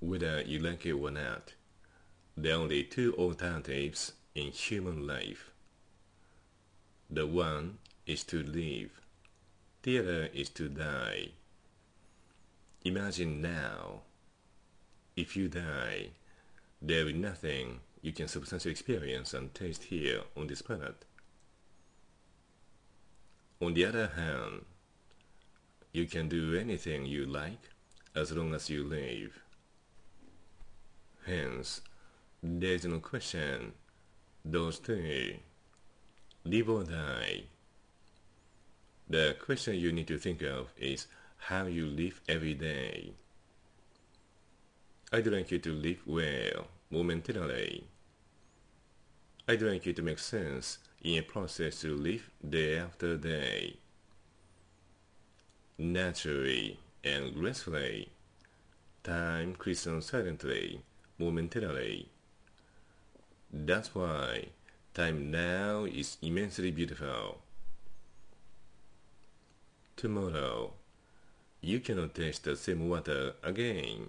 whether you like it or not. There are only two alternatives in human life. The one is to live, the other is to die. Imagine now, if you die, there is nothing you can substantially experience and taste here on this planet. On the other hand, you can do anything you like as long as you live. Hence, there is no question, those two, live or die. The question you need to think of is how you live every day. I'd like you to live well, momentarily. I'd like you to make sense in a process to live day after day. Naturally and gracefully, time on silently, momentarily. That's why time now is immensely beautiful. Tomorrow, you cannot taste the same water again.